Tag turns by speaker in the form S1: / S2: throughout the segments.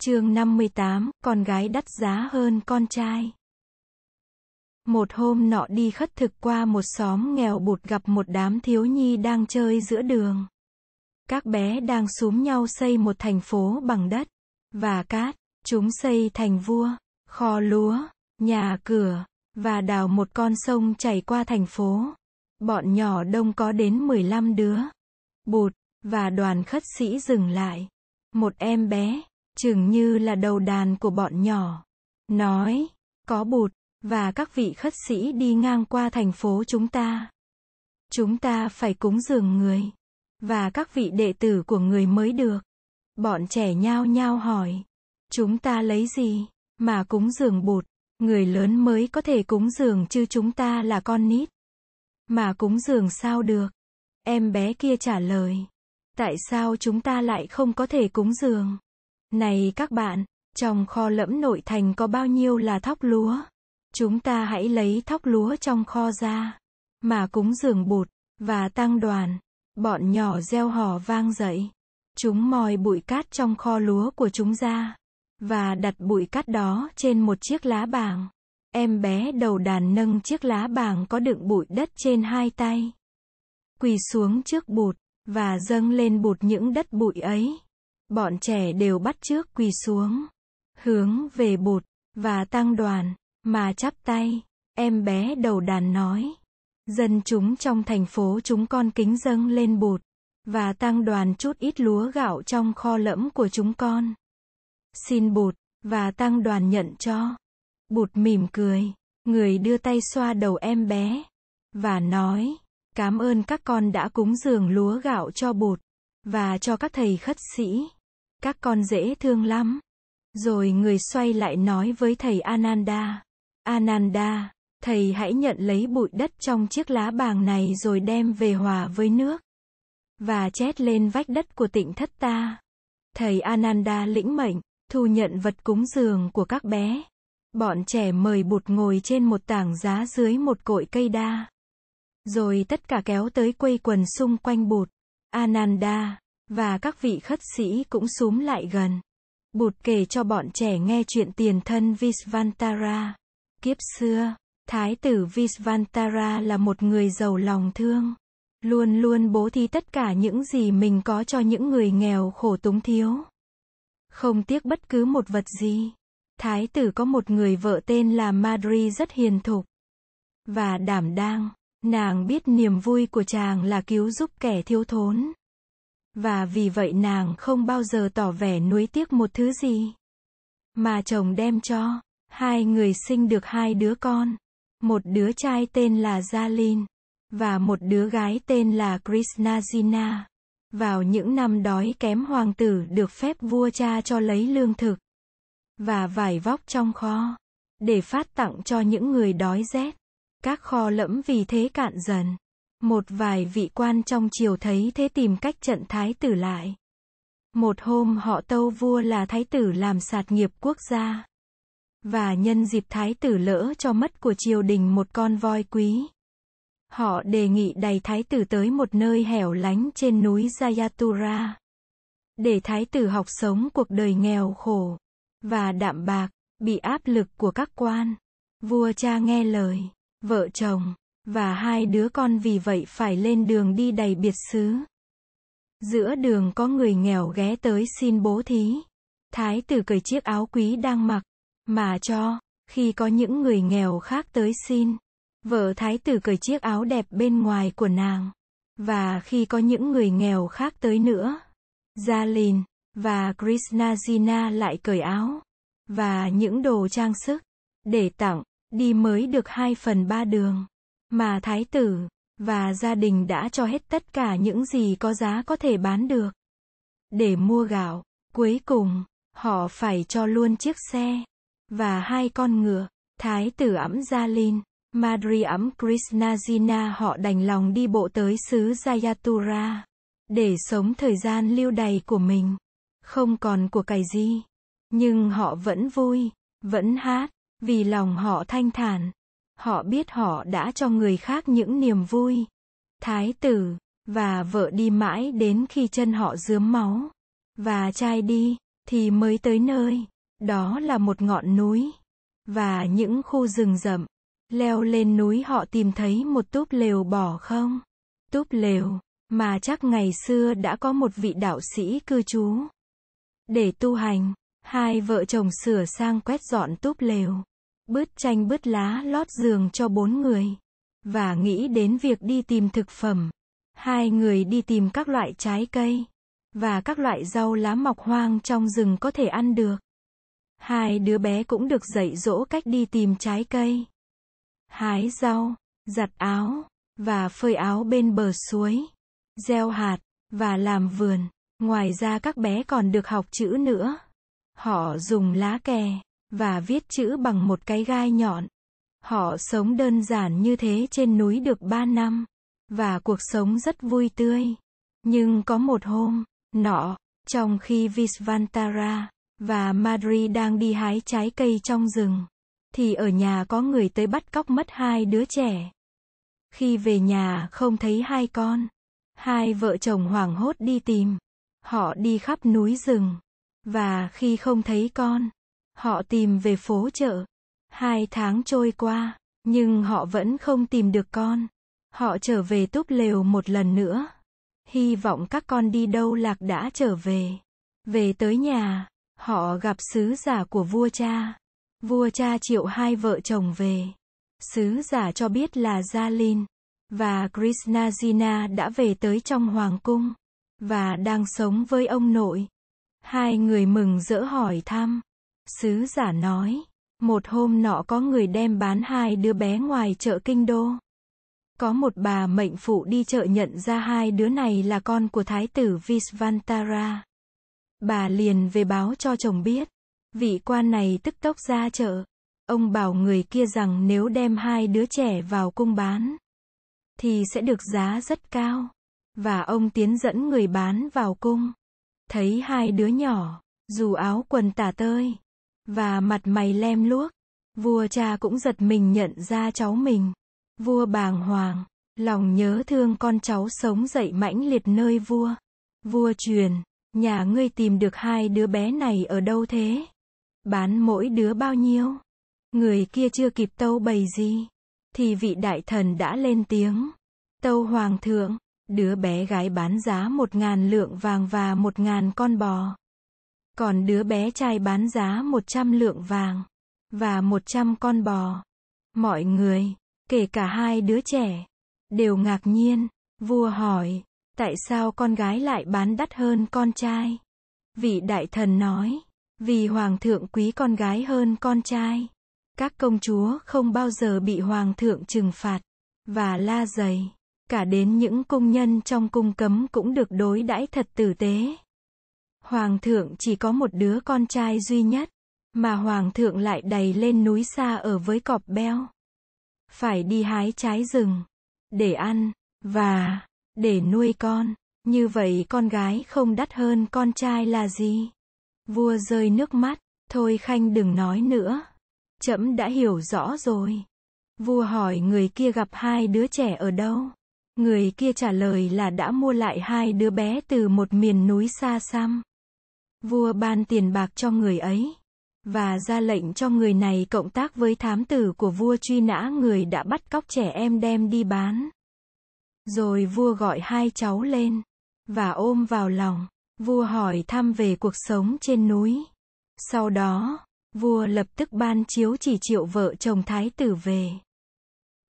S1: chương 58, con gái đắt giá hơn con trai. Một hôm nọ đi khất thực qua một xóm nghèo bụt gặp một đám thiếu nhi đang chơi giữa đường. Các bé đang súm nhau xây một thành phố bằng đất và cát, chúng xây thành vua, kho lúa, nhà cửa, và đào một con sông chảy qua thành phố. Bọn nhỏ đông có đến 15 đứa. Bụt, và đoàn khất sĩ dừng lại. Một em bé, chừng như là đầu đàn của bọn nhỏ. Nói, có bụt, và các vị khất sĩ đi ngang qua thành phố chúng ta. Chúng ta phải cúng dường người. Và các vị đệ tử của người mới được. Bọn trẻ nhao nhao hỏi. Chúng ta lấy gì, mà cúng dường bụt? Người lớn mới có thể cúng dường chứ chúng ta là con nít. Mà cúng dường sao được? Em bé kia trả lời. Tại sao chúng ta lại không có thể cúng dường? Này các bạn, trong kho lẫm nội thành có bao nhiêu là thóc lúa? Chúng ta hãy lấy thóc lúa trong kho ra, mà cúng dường bụt, và tăng đoàn. Bọn nhỏ gieo hò vang dậy. Chúng mòi bụi cát trong kho lúa của chúng ra, và đặt bụi cát đó trên một chiếc lá bảng. Em bé đầu đàn nâng chiếc lá bảng có đựng bụi đất trên hai tay. Quỳ xuống trước bụt, và dâng lên bụt những đất bụi ấy. Bọn trẻ đều bắt trước quỳ xuống, hướng về bụt, và tăng đoàn, mà chắp tay. Em bé đầu đàn nói. Dân chúng trong thành phố chúng con kính dâng lên bụt, và tăng đoàn chút ít lúa gạo trong kho lẫm của chúng con. Xin bụt, và tăng đoàn nhận cho. Bụt mỉm cười, người đưa tay xoa đầu em bé, và nói, cảm ơn các con đã cúng dường lúa gạo cho bụt, và cho các thầy khất sĩ. Các con dễ thương lắm. Rồi người xoay lại nói với thầy Ananda. Ananda, thầy hãy nhận lấy bụi đất trong chiếc lá bàng này rồi đem về hòa với nước. Và chét lên vách đất của tịnh thất ta. Thầy Ananda lĩnh mệnh, thu nhận vật cúng dường của các bé. Bọn trẻ mời bụt ngồi trên một tảng giá dưới một cội cây đa. Rồi tất cả kéo tới quây quần xung quanh bụt. Ananda, và các vị khất sĩ cũng súm lại gần. Bụt kể cho bọn trẻ nghe chuyện tiền thân Visvantara. Kiếp xưa, Thái tử Visvantara là một người giàu lòng thương. Luôn luôn bố thí tất cả những gì mình có cho những người nghèo khổ túng thiếu. Không tiếc bất cứ một vật gì. Thái tử có một người vợ tên là Madri rất hiền thục. Và đảm đang, nàng biết niềm vui của chàng là cứu giúp kẻ thiếu thốn. Và vì vậy nàng không bao giờ tỏ vẻ nuối tiếc một thứ gì. Mà chồng đem cho. Hai người sinh được hai đứa con. Một đứa trai tên là Jalin. Và một đứa gái tên là Krishnajina. Vào những năm đói kém hoàng tử được phép vua cha cho lấy lương thực. Và vải vóc trong kho. Để phát tặng cho những người đói rét. Các kho lẫm vì thế cạn dần. Một vài vị quan trong triều thấy thế tìm cách trận thái tử lại. Một hôm họ tâu vua là thái tử làm sạt nghiệp quốc gia. Và nhân dịp thái tử lỡ cho mất của triều đình một con voi quý. Họ đề nghị đầy thái tử tới một nơi hẻo lánh trên núi Jayatura. Để thái tử học sống cuộc đời nghèo khổ. Và đạm bạc, bị áp lực của các quan. Vua cha nghe lời, vợ chồng, và hai đứa con vì vậy phải lên đường đi đầy biệt xứ. Giữa đường có người nghèo ghé tới xin bố thí. Thái tử cởi chiếc áo quý đang mặc, mà cho, khi có những người nghèo khác tới xin. Vợ thái tử cởi chiếc áo đẹp bên ngoài của nàng. Và khi có những người nghèo khác tới nữa. Jalin, và Krishnajina lại cởi áo. Và những đồ trang sức. Để tặng, đi mới được hai phần ba đường. Mà thái tử, và gia đình đã cho hết tất cả những gì có giá có thể bán được. Để mua gạo, cuối cùng, họ phải cho luôn chiếc xe, và hai con ngựa. Thái tử ẵm lin, Madri ẵm Krishnajina họ đành lòng đi bộ tới xứ Jayatura, để sống thời gian lưu đày của mình. Không còn của cải gì. Nhưng họ vẫn vui, vẫn hát, vì lòng họ thanh thản. Họ biết họ đã cho người khác những niềm vui. Thái tử, và vợ đi mãi đến khi chân họ dướm máu. Và trai đi, thì mới tới nơi. Đó là một ngọn núi. Và những khu rừng rậm. Leo lên núi họ tìm thấy một túp lều bỏ không? Túp lều, mà chắc ngày xưa đã có một vị đạo sĩ cư trú. Để tu hành, hai vợ chồng sửa sang quét dọn túp lều, bứt tranh bứt lá lót giường cho bốn người, và nghĩ đến việc đi tìm thực phẩm. Hai người đi tìm các loại trái cây, và các loại rau lá mọc hoang trong rừng có thể ăn được. Hai đứa bé cũng được dạy dỗ cách đi tìm trái cây. Hái rau, giặt áo, và phơi áo bên bờ suối. Gieo hạt, và làm vườn. Ngoài ra các bé còn được học chữ nữa. Họ dùng lá kè, và viết chữ bằng một cái gai nhọn. Họ sống đơn giản như thế trên núi được ba năm. Và cuộc sống rất vui tươi. Nhưng có một hôm, nọ, trong khi Visvantara và Madri đang đi hái trái cây trong rừng, thì ở nhà có người tới bắt cóc mất hai đứa trẻ. Khi về nhà không thấy hai con, hai vợ chồng hoảng hốt đi tìm. Họ đi khắp núi rừng, và khi không thấy con, họ tìm về phố chợ. Hai tháng trôi qua, nhưng họ vẫn không tìm được con. Họ trở về túp lều một lần nữa. Hy vọng các con đi đâu lạc đã trở về. Về tới nhà, họ gặp sứ giả của vua cha. Vua cha triệu hai vợ chồng về. Sứ giả cho biết là Gia Linh và Krishnajina đã về tới trong hoàng cung và đang sống với ông nội. Hai người mừng rỡ hỏi thăm. Sứ giả nói, một hôm nọ có người đem bán hai đứa bé ngoài chợ kinh đô. Có một bà mệnh phụ đi chợ nhận ra hai đứa này là con của thái tử Visvantara. Bà liền về báo cho chồng biết. Vị quan này tức tốc ra chợ. Ông bảo người kia rằng nếu đem hai đứa trẻ vào cung bán, thì sẽ được giá rất cao. Và ông tiến dẫn người bán vào cung. Thấy hai đứa nhỏ, dù áo quần tả tơi, và mặt mày lem luốc, vua cha cũng giật mình nhận ra cháu mình. Vua bàng hoàng, lòng nhớ thương con cháu sống dậy mãnh liệt nơi vua. Vua truyền, nhà ngươi tìm được hai đứa bé này ở đâu thế? Bán mỗi đứa bao nhiêu? Người kia chưa kịp tâu bày gì, thì vị đại thần đã lên tiếng. Tâu hoàng thượng, đứa bé gái bán giá một ngàn lượng vàng và một ngàn con bò. Còn đứa bé trai bán giá một trăm lượng vàng và một trăm con bò. Mọi người, kể cả hai đứa trẻ, đều ngạc nhiên. Vua hỏi, tại sao con gái lại bán đắt hơn con trai? Vị đại thần nói, vì hoàng thượng quý con gái hơn con trai. Các công chúa không bao giờ bị hoàng thượng trừng phạt và la dày. Cả đến những công nhân trong cung cấm cũng được đối đãi thật tử tế. Hoàng thượng chỉ có một đứa con trai duy nhất, mà hoàng thượng lại đầy lên núi xa ở với cọp beo. Phải đi hái trái rừng, để ăn, và, để nuôi con. Như vậy con gái không đắt hơn con trai là gì? Vua rơi nước mắt, thôi khanh đừng nói nữa. Trẫm đã hiểu rõ rồi. Vua hỏi người kia gặp hai đứa trẻ ở đâu? Người kia trả lời là đã mua lại hai đứa bé từ một miền núi xa xăm. Vua ban tiền bạc cho người ấy, và ra lệnh cho người này cộng tác với thám tử của vua truy nã người đã bắt cóc trẻ em đem đi bán. Rồi vua gọi hai cháu lên, và ôm vào lòng. Vua hỏi thăm về cuộc sống trên núi. Sau đó, vua lập tức ban chiếu chỉ triệu vợ chồng thái tử về.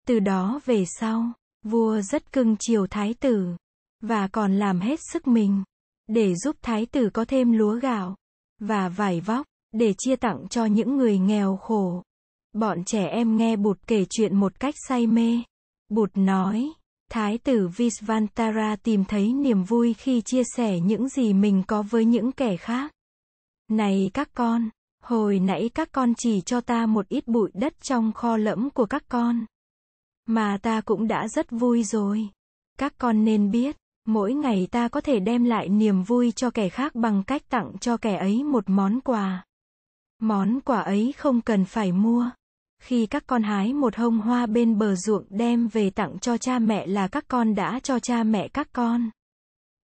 S1: Từ đó về sau, Vua rất cưng chiều thái tử, và còn làm hết sức mình, để giúp thái tử có thêm lúa gạo, và vải vóc, để chia tặng cho những người nghèo khổ. Bọn trẻ em nghe Bụt kể chuyện một cách say mê. Bụt nói, Thái tử Visvantara tìm thấy niềm vui khi chia sẻ những gì mình có với những kẻ khác. Này các con, hồi nãy các con chỉ cho ta một ít bụi đất trong kho lẫm của các con. Mà ta cũng đã rất vui rồi. Các con nên biết, mỗi ngày ta có thể đem lại niềm vui cho kẻ khác bằng cách tặng cho kẻ ấy một món quà. Món quà ấy không cần phải mua. Khi các con hái một hông hoa bên bờ ruộng đem về tặng cho cha mẹ là các con đã cho cha mẹ các con.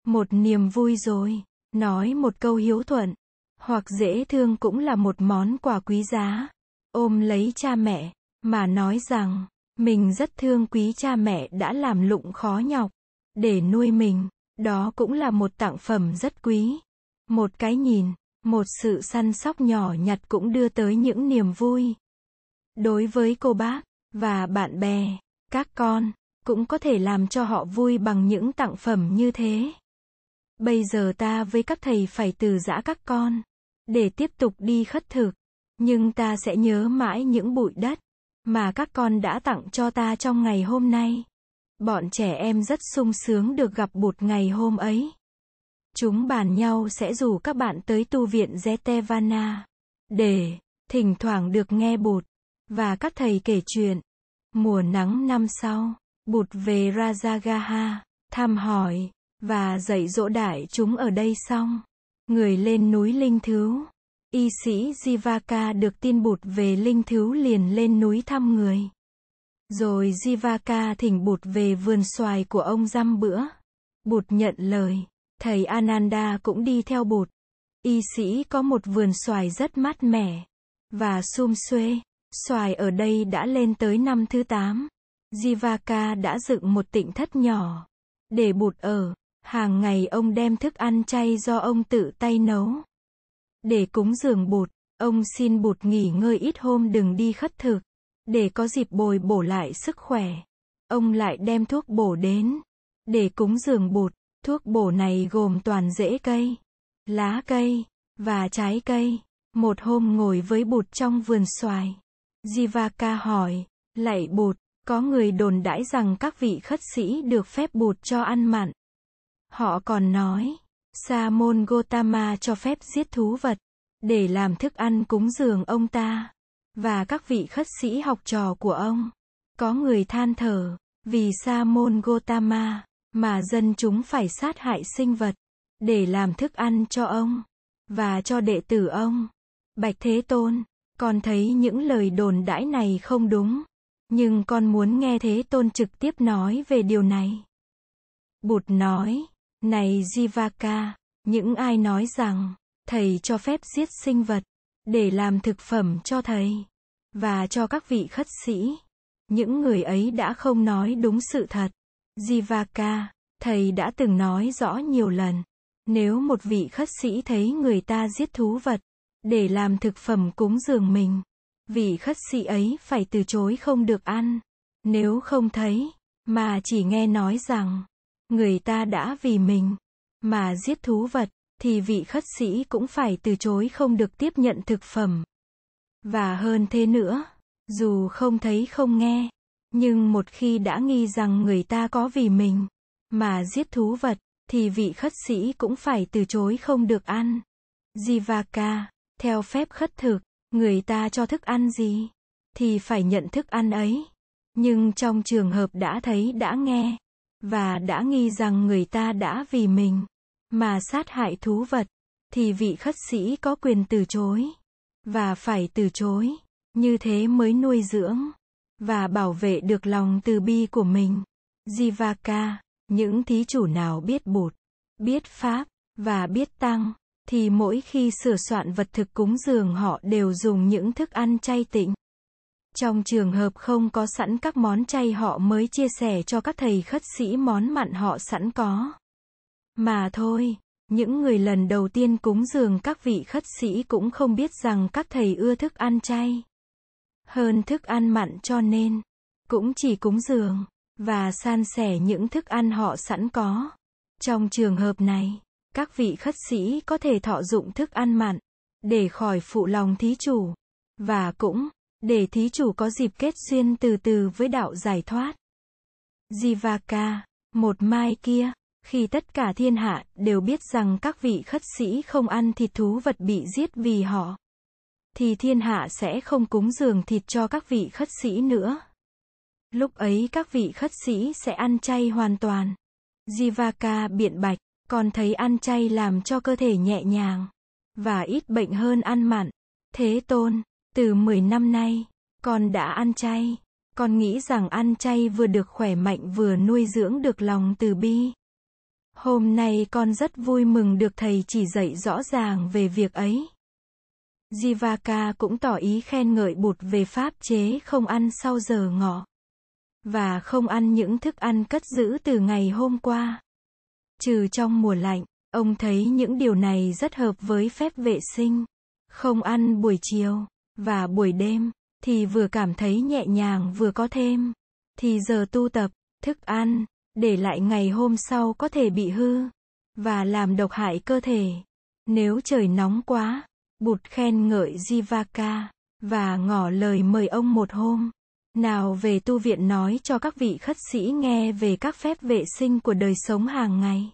S1: Một niềm vui rồi. Nói một câu hiếu thuận. hoặc dễ thương cũng là một món quà quý giá. Ôm lấy cha mẹ, mà nói rằng, mình rất thương quý cha mẹ đã làm lụng khó nhọc, để nuôi mình, đó cũng là một tặng phẩm rất quý. Một cái nhìn, một sự săn sóc nhỏ nhặt cũng đưa tới những niềm vui. Đối với cô bác, và bạn bè, các con, cũng có thể làm cho họ vui bằng những tặng phẩm như thế. Bây giờ ta với các thầy phải từ giã các con, để tiếp tục đi khất thực, nhưng ta sẽ nhớ mãi những bụi đất, mà các con đã tặng cho ta trong ngày hôm nay. Bọn trẻ em rất sung sướng được gặp bụt ngày hôm ấy. Chúng bàn nhau sẽ rủ các bạn tới tu viện Zetevana, để, thỉnh thoảng được nghe bụt, và các thầy kể chuyện. Mùa nắng năm sau, bụt về Rajagaha, thăm hỏi, và dạy dỗ đại chúng ở đây xong. Người lên núi Linh thứ. Y sĩ Jivaka được tin bụt về Linh thứ liền lên núi thăm người. Rồi Jivaka thỉnh bụt về vườn xoài của ông dăm bữa. Bụt nhận lời. Thầy Ananda cũng đi theo bụt. Y sĩ có một vườn xoài rất mát mẻ. Và sum xuê. Xoài ở đây đã lên tới năm thứ 8. Jivaka đã dựng một tịnh thất nhỏ. Để bụt ở. Hàng ngày ông đem thức ăn chay do ông tự tay nấu. Để cúng dường bụt, ông xin bụt nghỉ ngơi ít hôm đừng đi khất thực. Để có dịp bồi bổ lại sức khỏe. Ông lại đem thuốc bổ đến. Để cúng dường bụt, thuốc bổ này gồm toàn rễ cây, lá cây, và trái cây. Một hôm ngồi với bụt trong vườn xoài. Jivaka hỏi, lạy bụt, có người đồn đãi rằng các vị khất sĩ được phép bụt cho ăn mặn. Họ còn nói, Sa môn Gotama cho phép giết thú vật, để làm thức ăn cúng dường ông ta, và các vị khất sĩ học trò của ông. Có người than thở, vì Sa môn Gotama, mà dân chúng phải sát hại sinh vật, để làm thức ăn cho ông, và cho đệ tử ông. Bạch Thế Tôn, con thấy những lời đồn đãi này không đúng, nhưng con muốn nghe Thế Tôn trực tiếp nói về điều này. Bụt nói, này Jivaka, những ai nói rằng, thầy cho phép giết sinh vật, để làm thực phẩm cho thầy, và cho các vị khất sĩ. Những người ấy đã không nói đúng sự thật. Jivaka, thầy đã từng nói rõ nhiều lần. Nếu một vị khất sĩ thấy người ta giết thú vật, để làm thực phẩm cúng dường mình, vị khất sĩ ấy phải từ chối không được ăn. Nếu không thấy, mà chỉ nghe nói rằng, người ta đã vì mình mà giết thú vật, thì vị khất sĩ cũng phải từ chối không được tiếp nhận thực phẩm. Và hơn thế nữa, dù không thấy không nghe, nhưng một khi đã nghi rằng người ta có vì mình mà giết thú vật, thì vị khất sĩ cũng phải từ chối không được ăn. Jivaka, theo phép khất thực, người ta cho thức ăn gì, thì phải nhận thức ăn ấy. Nhưng trong trường hợp đã thấy đã nghe, và đã nghi rằng người ta đã vì mình mà sát hại thú vật, thì vị khất sĩ có quyền từ chối, và phải từ chối, như thế mới nuôi dưỡng, và bảo vệ được lòng từ bi của mình. Jivaka, những thí chủ nào biết bột, biết pháp, và biết tăng, thì mỗi khi sửa soạn vật thực cúng dường họ đều dùng những thức ăn chay tịnh. Trong trường hợp không có sẵn các món chay họ mới chia sẻ cho các thầy khất sĩ món mặn họ sẵn có. Mà thôi, những người lần đầu tiên cúng dường các vị khất sĩ cũng không biết rằng các thầy ưa thức ăn chay. Hơn thức ăn mặn cho nên, cũng chỉ cúng dường, và san sẻ những thức ăn họ sẵn có. Trong trường hợp này, các vị khất sĩ có thể thọ dụng thức ăn mặn, để khỏi phụ lòng thí chủ, và cũng, để thí chủ có dịp kết duyên từ từ với đạo giải thoát. Jivaka, một mai kia, khi tất cả thiên hạ đều biết rằng các vị khất sĩ không ăn thịt thú vật bị giết vì họ, thì thiên hạ sẽ không cúng dường thịt cho các vị khất sĩ nữa. Lúc ấy các vị khất sĩ sẽ ăn chay hoàn toàn. Jivaka biện bạch, còn thấy ăn chay làm cho cơ thể nhẹ nhàng, và ít bệnh hơn ăn mặn. Thế tôn, từ 10 năm nay, con đã ăn chay. Con nghĩ rằng ăn chay vừa được khỏe mạnh vừa nuôi dưỡng được lòng từ bi. Hôm nay con rất vui mừng được thầy chỉ dạy rõ ràng về việc ấy. Jivaka cũng tỏ ý khen ngợi bụt về pháp chế không ăn sau giờ ngọ. Và không ăn những thức ăn cất giữ từ ngày hôm qua. Trừ trong mùa lạnh, ông thấy những điều này rất hợp với phép vệ sinh. Không ăn buổi chiều, và buổi đêm, thì vừa cảm thấy nhẹ nhàng vừa có thêm. Thì giờ tu tập, thức ăn, để lại ngày hôm sau có thể bị hư, và làm độc hại cơ thể. Nếu trời nóng quá, Bụt khen ngợi Jivaka, và ngỏ lời mời ông một hôm. Nào về tu viện nói cho các vị khất sĩ nghe về các phép vệ sinh của đời sống hàng ngày.